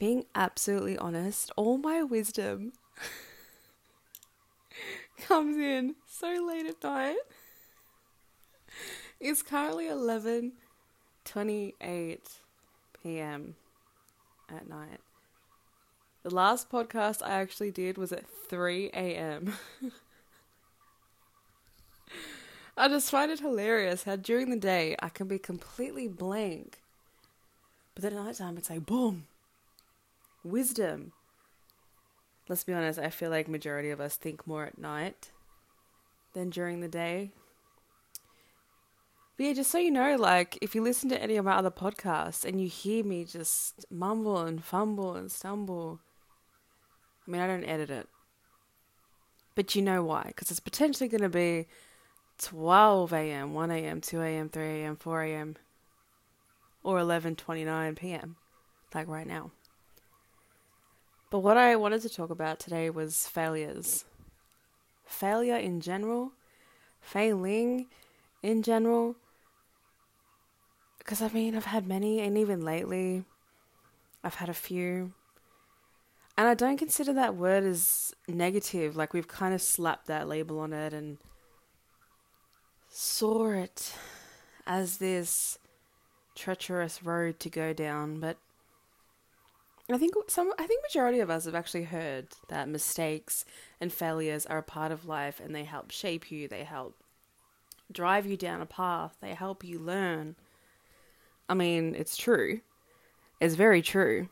being absolutely honest, all my wisdom comes in so late at night. It's currently 11:28 p.m. at night. The last podcast I actually did was at 3 a.m. I just find it hilarious how during the day I can be completely blank, but then at night time it's like boom, wisdom. Let's be honest, I feel like majority of us think more at night than during the day. But yeah, just so you know, like if you listen to any of my other podcasts and you hear me just mumble and fumble and stumble, I mean, I don't edit it. But you know why? Because it's potentially going to be 12 a.m., 1 a.m., 2 a.m., 3 a.m., 4 a.m., or 11:29 p.m., like right now. But what I wanted to talk about today was failures. Failure in general, failing in general, because I mean, I've had many, and even lately, I've had a few. And I don't consider that word as negative. Like, we've kind of slapped that label on it and saw it as this treacherous road to go down. But I think some, I think majority of us have actually heard that mistakes and failures are a part of life and they help shape you, they help drive you down a path, they help you learn. I mean, it's true. It's very true.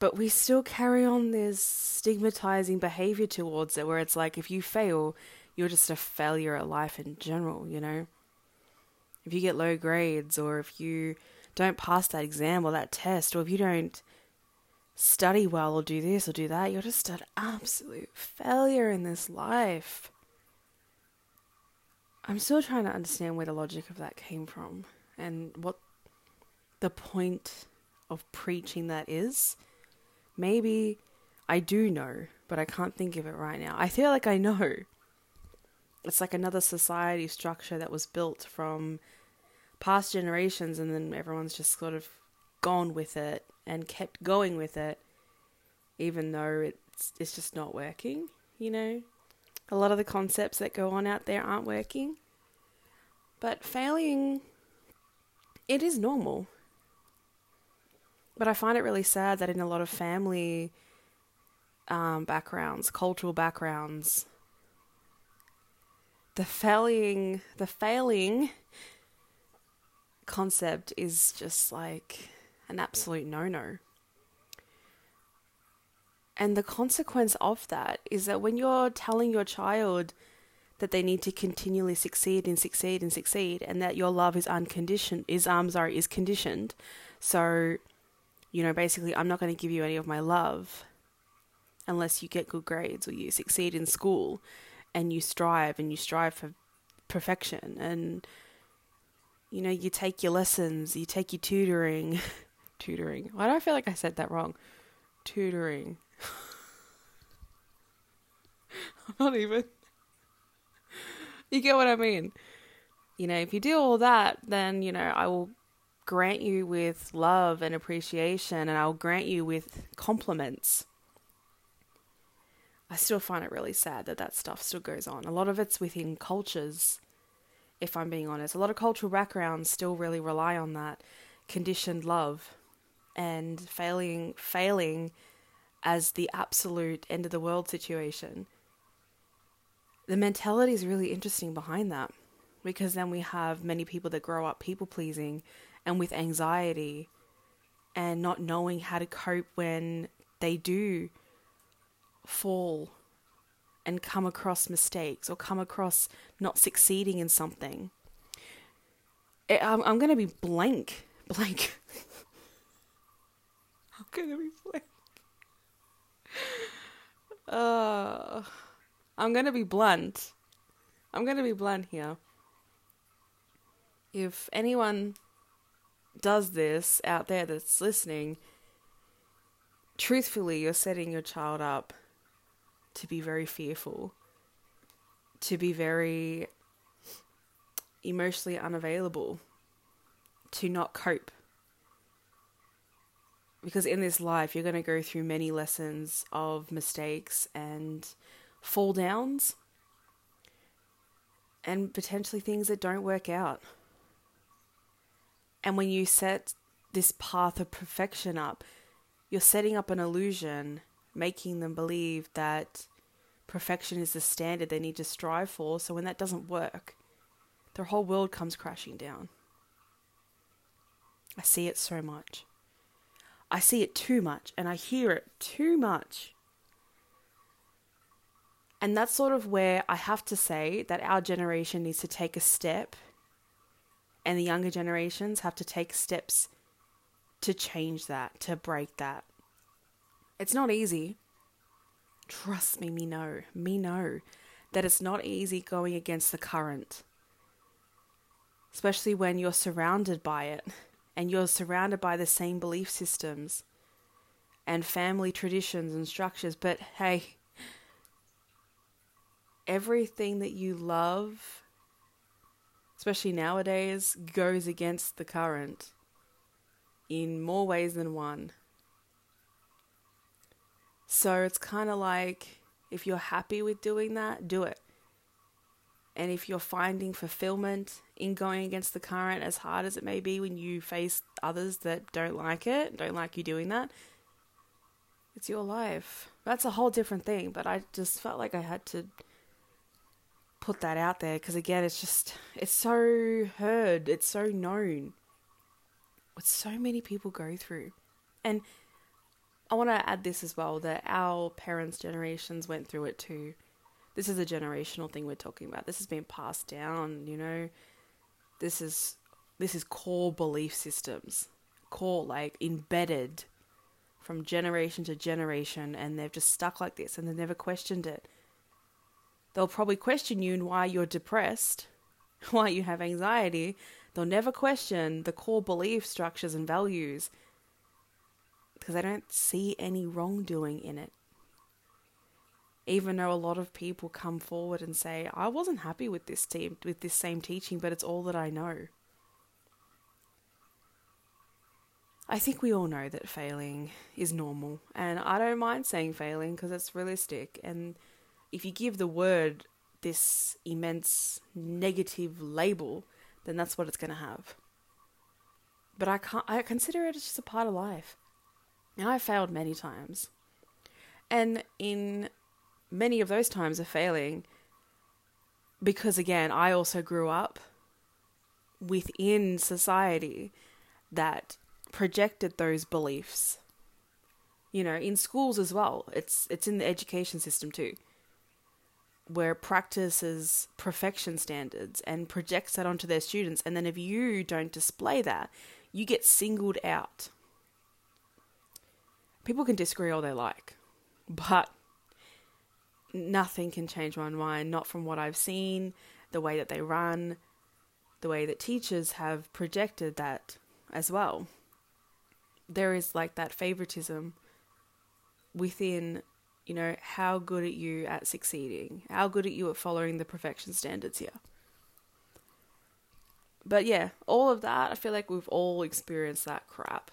But we still carry on this stigmatizing behavior towards it where it's like if you fail, you're just a failure at life in general, you know? If you get low grades or if you don't pass that exam or that test or if you don't study well or do this or do that, you're just an absolute failure in this life. I'm still trying to understand where the logic of that came from and what the point of preaching that is. Maybe I do know, but I can't think of it right now. I feel like I know. It's like another society structure that was built from past generations, and then everyone's just sort of gone with it and kept going with it, even though it's it's just not working. You know, a lot of the concepts that go on out there aren't working. But failing, it is normal. But I find it really sad that in a lot of family um, backgrounds, cultural backgrounds, the failing, the failing concept is just like an absolute no-no. And the consequence of that is that when you're telling your child that they need to continually succeed and succeed and succeed, and that your love is unconditioned, is um sorry, is conditioned. So you know, basically, I'm not going to give you any of my love unless you get good grades or you succeed in school and you strive and you strive for perfection and you know you take your lessons you take your tutoring tutoring why do i feel like i said that wrong tutoring i'm not even you get what i mean you know if you do all that then you know i will grant you with love and appreciation, and I'll grant you with compliments. I still find it really sad that that stuff still goes on. A lot of it's within cultures, if I'm being honest. A lot of cultural backgrounds still really rely on that conditioned love and failing failing as the absolute end of the world situation. The mentality is really interesting behind that because then we have many people that grow up people pleasing and with anxiety and not knowing how to cope when they do fall and come across mistakes or come across not succeeding in something. Eh, I'm, I'm going to be blank. Blank. To be blank. Uh, I'm to be blunt. I'm to be blunt here. If anyone does this out there that's listening, truthfully, you're setting your child up to be very fearful, to be very emotionally unavailable, to not cope. Because in this life, you're going to go through many lessons of mistakes and fall downs and potentially things that don't work out. And when you set this path of perfection up, you're setting up an illusion, making them believe that perfection is the standard they need to strive for. So when that doesn't work, their whole world comes crashing down. I see it so much. I see it too much and I hear it too much. And that's sort of where I have to say that our generation needs to take a step, and the younger generations have to take steps to change that, to break that. It's not easy. Trust me, me know, me know that it's not easy going against the current, especially when you're surrounded by it and you're surrounded by the same belief systems and family traditions and structures. But hey, everything that you love, especially nowadays, goes against the current in more ways than one. So it's kind of like if you're happy with doing that, do it. And if you're finding fulfillment in going against the current, as hard as it may be when you face others that don't like it, don't like you doing that, it's your life. That's a whole different thing. But I just felt like I had to put that out there because, again, it's just, it's so heard, it's so known. What so many people go through. And I want to add this as well that our parents' generations went through it too this is a generational thing we're talking about. This has been passed down, you know. This is this is core belief systems. Core like embedded from generation to generation and they've just stuck like this and they've never questioned it. They'll probably question you and why you're depressed, why you have anxiety. They'll never question the core belief structures and values because they don't see any wrongdoing in it even though a lot of people come forward and say, I wasn't happy with this team, with this same teaching, but it's all that I know. I think we all know that failing is normal, and I don't mind saying failing because it's realistic. And if you give the word this immense negative label, then that's what it's going to have. But I can't. I consider it as just a part of life. Now I failed many times, and in many of those times are failing because again i also grew up within society that projected those beliefs you know in schools as well. It's it's in the education system too where practices perfection standards and projects that onto their students. And then if you don't display that you get singled out. People can disagree all they like but nothing can change my mind, not from what I've seen, the way that they run, the way that teachers have projected that as well. There is like that favoritism within, you know, how good are you at succeeding? How good are you at following the perfection standards here? But yeah, all of that, I feel like we've all experienced that crap.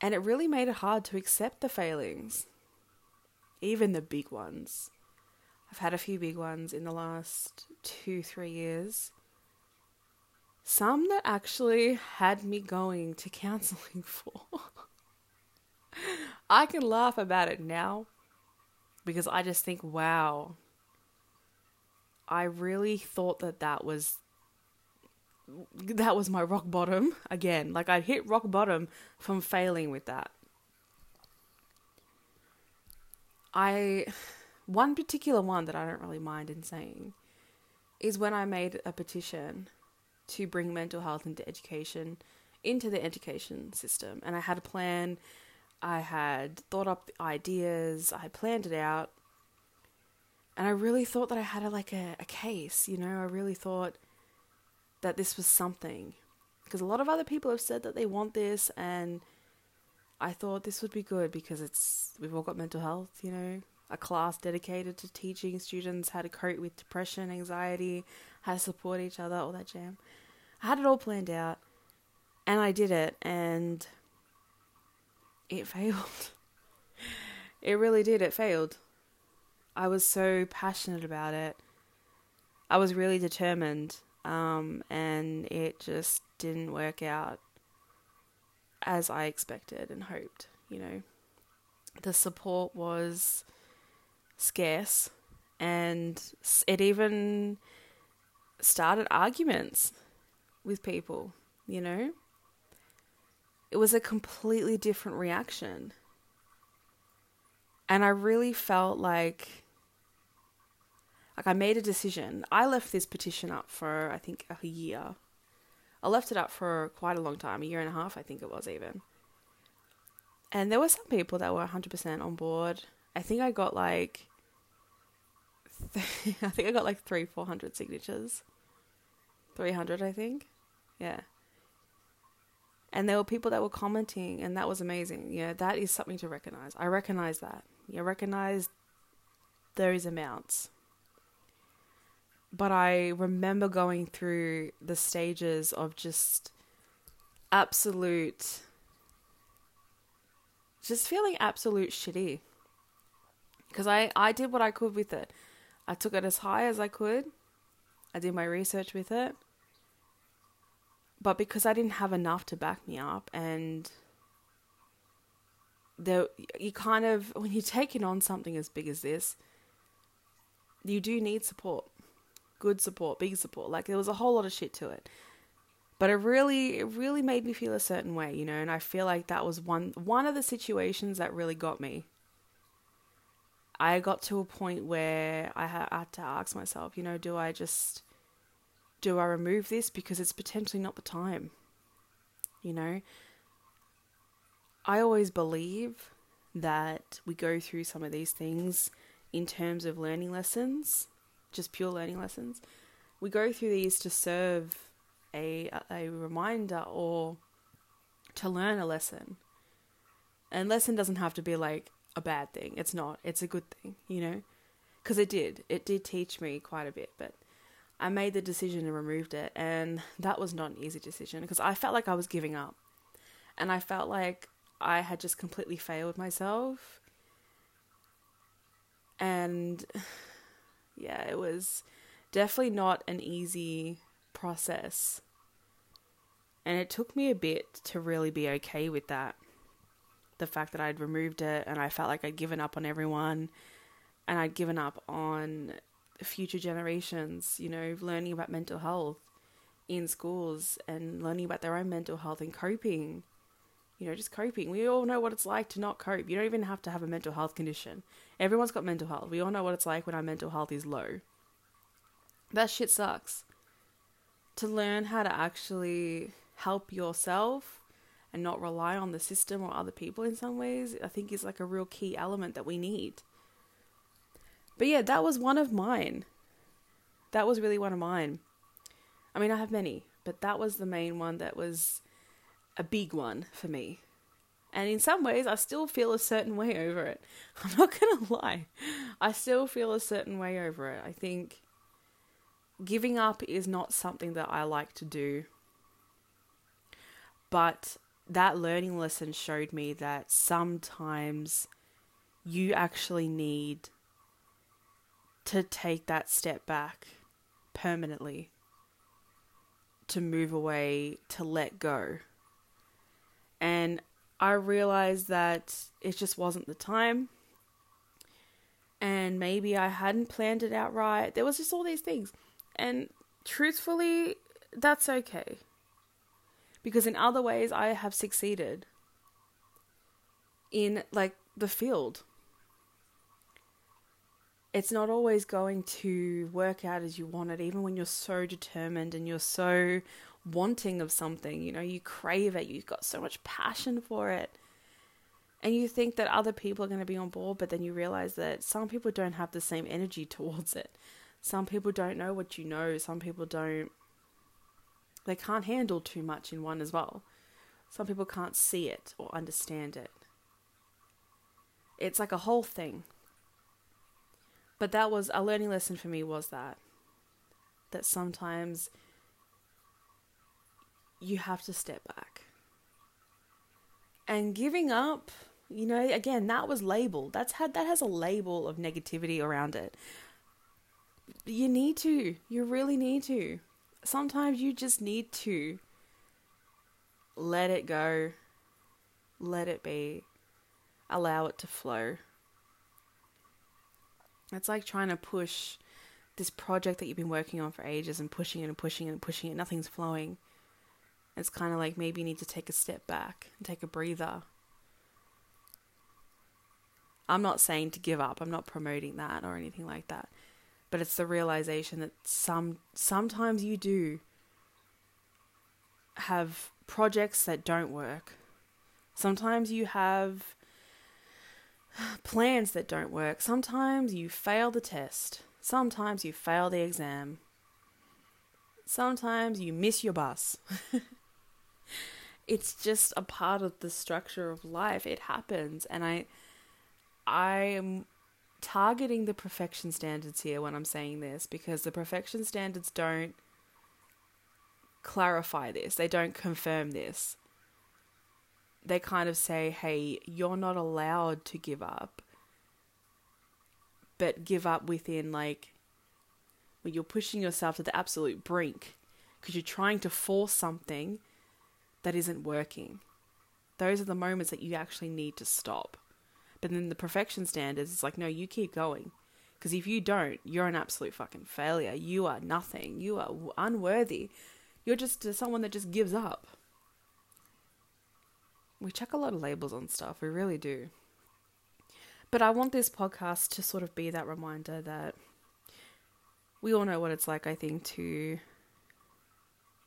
And it really made it hard to accept the failings even the big ones. I've had a few big ones in the last two, three years. Some that actually had me going to counseling for. I can laugh about it now because I just think, wow, I really thought that that was that was my rock bottom again. Like I'd hit rock bottom from failing with that. I one particular one that I don't really mind in saying is when I made a petition to bring mental health into education into the education system. And I had a plan. I had thought up the ideas. I planned it out. And I really thought that I had a, like a, a case you know? I really thought that this was something. Because a lot of other people have said that they want this and I thought this would be good because it's we've all got mental health, you know, a class dedicated to teaching students how to cope with depression, anxiety, how to support each other, all that jam. I had it all planned out. And I did it, and it failed. it really did. It failed. I was so passionate about it. I was really determined, um, and it just didn't work out as I expected and hoped. You know, the support was scarce, and it even started arguments with people. You know, it was a completely different reaction. And I really felt like like I made a decision. I left this petition up for I think a year. I left it up for quite a long time, a year and a half I think it was even. And there were some people that were 100% on board. I think I got like I think I got like 3 400 signatures. 300 I think. Yeah. And there were people that were commenting, and that was amazing. Yeah, that is something to recognize. I recognize that. You recognize those amounts. But I remember going through the stages of just absolute, just feeling absolute shitty. Because I, I did what I could with it. I took it as high as I could. I did my research with it but because I didn't have enough to back me up and there you kind of when you're taking on something as big as this you do need support good support big support. Like there was a whole lot of shit to it. But it really it really made me feel a certain way you know and i feel like that was one one of the situations that really got me. I got to a point where i had to ask myself you know do i just do I remove this? Because it's potentially not the time? You know, I always believe that we go through some of these things in terms of learning lessons, just pure learning lessons. We go through these to serve a a reminder or to learn a lesson. And lesson doesn't have to be like a bad thing. It's not. It's a good thing, you know? Cuz it did. It did teach me quite a bit, but I made the decision and removed it, and that was not an easy decision because I felt like I was giving up, and I felt like I had just completely failed myself, and yeah, it was definitely not an easy process, and it took me a bit to really be okay with that. The fact that I'd removed it and I felt like I'd given up on everyone and I'd given up on future generations, you know, learning about mental health in schools and learning about their own mental health and coping. You know, just coping. We all know what it's like to not cope. You don't even have to have a mental health condition. Everyone's got mental health. We all know what it's like when our mental health is low. That shit sucks. To learn how to actually help yourself and not rely on the system or other people in some ways, I think is like a real key element that we need. But yeah, that was one of mine. That was really one of mine. I mean, I have many, but that was the main one that was a big one for me. And in some ways, I still feel a certain way over it. I'm not going to lie. I still feel a certain way over it. I think giving up is not something that I like to do. But that learning lesson showed me that sometimes you actually need to take that step back permanently, to move away, to let go. And I realized that it just wasn't the time. And maybe I hadn't planned it out right. There was just all these things. And truthfully, that's okay. Because in other ways, I have succeeded in like the field it's not always going to work out as you want it, even when you're so determined and you're so wanting of something. You know, you crave it, you've got so much passion for it. And you think that other people are going to be on board, but then you realize that some people don't have the same energy towards it. Some people don't know what you know. Some people don't, they can't handle too much in one as well. Some people can't see it or understand it. It's like a whole thing. But that was a learning lesson for me was that that sometimes you have to step back. And giving up, you know, again, that was labeled. That's had that has a label of negativity around it. You need to. You really need to. Sometimes you just need to let it go. Let it be. Allow it to flow. It's like trying to push this project that you've been working on for ages and pushing it and pushing it and pushing it. Nothing's flowing. It's kind of like maybe you need to take a step back and take a breather. I'm not saying to give up. I'm not promoting that or anything like that. But it's the realization that some sometimes you do have projects that don't work. Sometimes you have plans that don't work. Sometimes you fail the test. Sometimes you fail the exam. Sometimes you miss your bus. it's just a part of the structure of life. It happens and I I am targeting the perfection standards here when I'm saying this because the perfection standards don't clarify this. They don't confirm this. They kind of say, "Hey, you're not allowed to give up." But give up within like when you're pushing yourself to the absolute brink because you're trying to force something that isn't working. Those are the moments that you actually need to stop. But then the perfection standards, it's like, no, you keep going. Because if you don't, you're an absolute fucking failure. You are nothing. You are unworthy. You're just uh, someone that just gives up. We chuck a lot of labels on stuff. We really do. But I want this podcast to sort of be that reminder that we all know what it's like, I think, to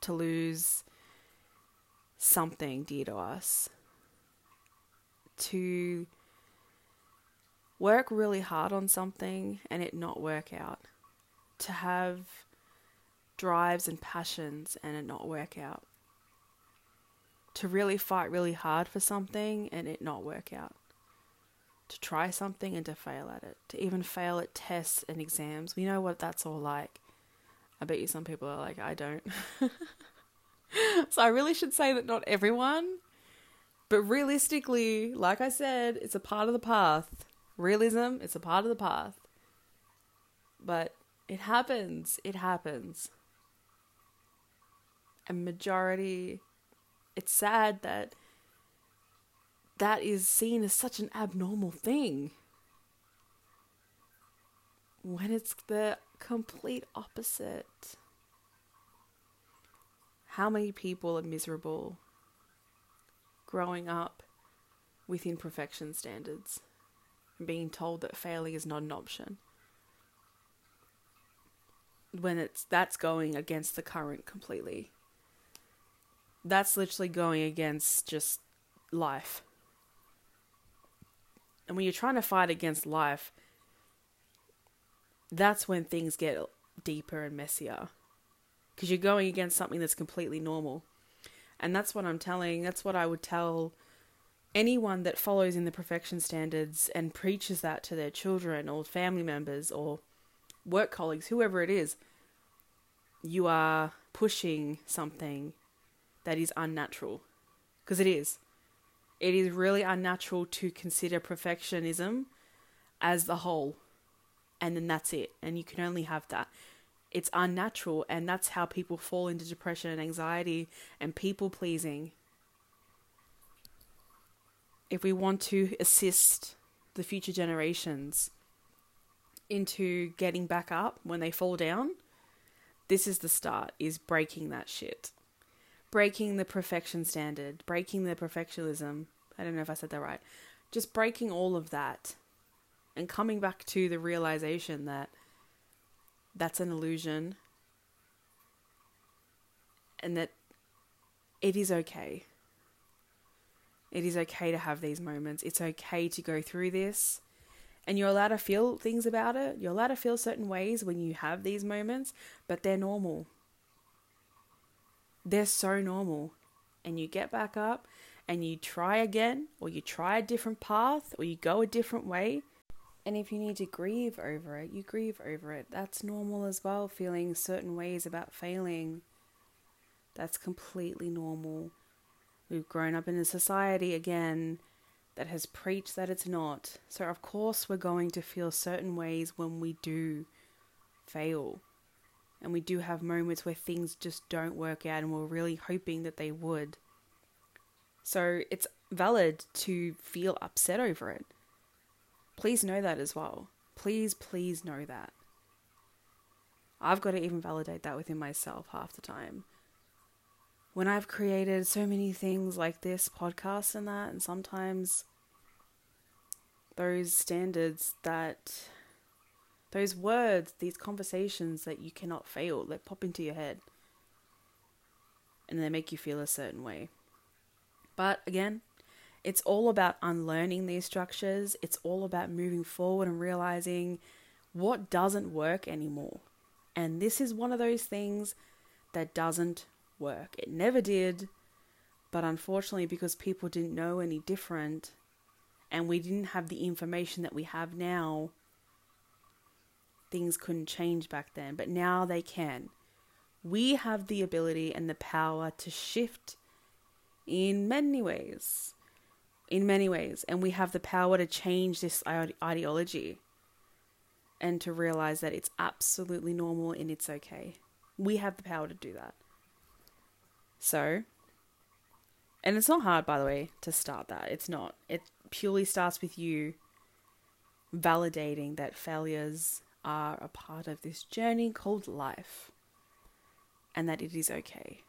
to lose something dear to us. To work really hard on something and it not work out. To have drives and passions and it not work out. To really fight really hard for something and it not work out. To try something and to fail at it. To even fail at tests and exams. We know what that's all like. I bet you some people are like, I don't. so I really should say that not everyone, but realistically, like I said, it's a part of the path realism, it's a part of the path. But it happens. It happens. And majority, it's sad that that is seen as such an abnormal thing. When it's the complete opposite. How many people are miserable growing up with imperfection standards? and being told that failing is not an option when it's that's going against the current completely that's literally going against just life and when you're trying to fight against life that's when things get deeper and messier because you're going against something that's completely normal and that's what i'm telling that's what i would tell anyone that follows in the perfection standards and preaches that to their children or family members or work colleagues, whoever it is, you are pushing something that is unnatural. Because it is. It is really unnatural to consider perfectionism as the whole. And then that's it. And you can only have that. It's unnatural. And that's how people fall into depression and anxiety and people pleasing if we want to assist the future generations into getting back up when they fall down, this is the start is breaking that shit. Breaking the perfection standard, breaking the perfectionism. I don't know if I said that right. Just breaking all of that and coming back to the realization that that's an illusion and that it is okay. It is okay to have these moments. It's okay to go through this. And you're allowed to feel things about it. You're allowed to feel certain ways when you have these moments, but they're normal. They're so normal. And you get back up and you try again, or you try a different path, or you go a different way. And if you need to grieve over it, you grieve over it. That's normal as well, feeling certain ways about failing. That's completely normal We've grown up in a society again that has preached that it's not. So, of course, we're going to feel certain ways when we do fail. And we do have moments where things just don't work out and we're really hoping that they would. So, it's valid to feel upset over it. Please know that as well. Please, please know that. I've got to even validate that within myself half the time. When I've created so many things like this podcast and that, and sometimes those standards that, those words, these conversations that you cannot fail, they pop into your head and they make you feel a certain way. But again, it's all about unlearning these structures. It's all about moving forward and realizing what doesn't work anymore. And this is one of those things that doesn't work. It never did, but unfortunately, because people didn't know any different and we didn't have the information that we have now, things couldn't change back then. But now they can. We have the ability and the power to shift in many ways. In many ways. And we have the power to change this ideology and to realize that it's absolutely normal and it's okay. We have the power to do that. So, and it's not hard, by the way, to start that. It's not. It purely starts with you validating that failures are a part of this journey called life and that it is okay.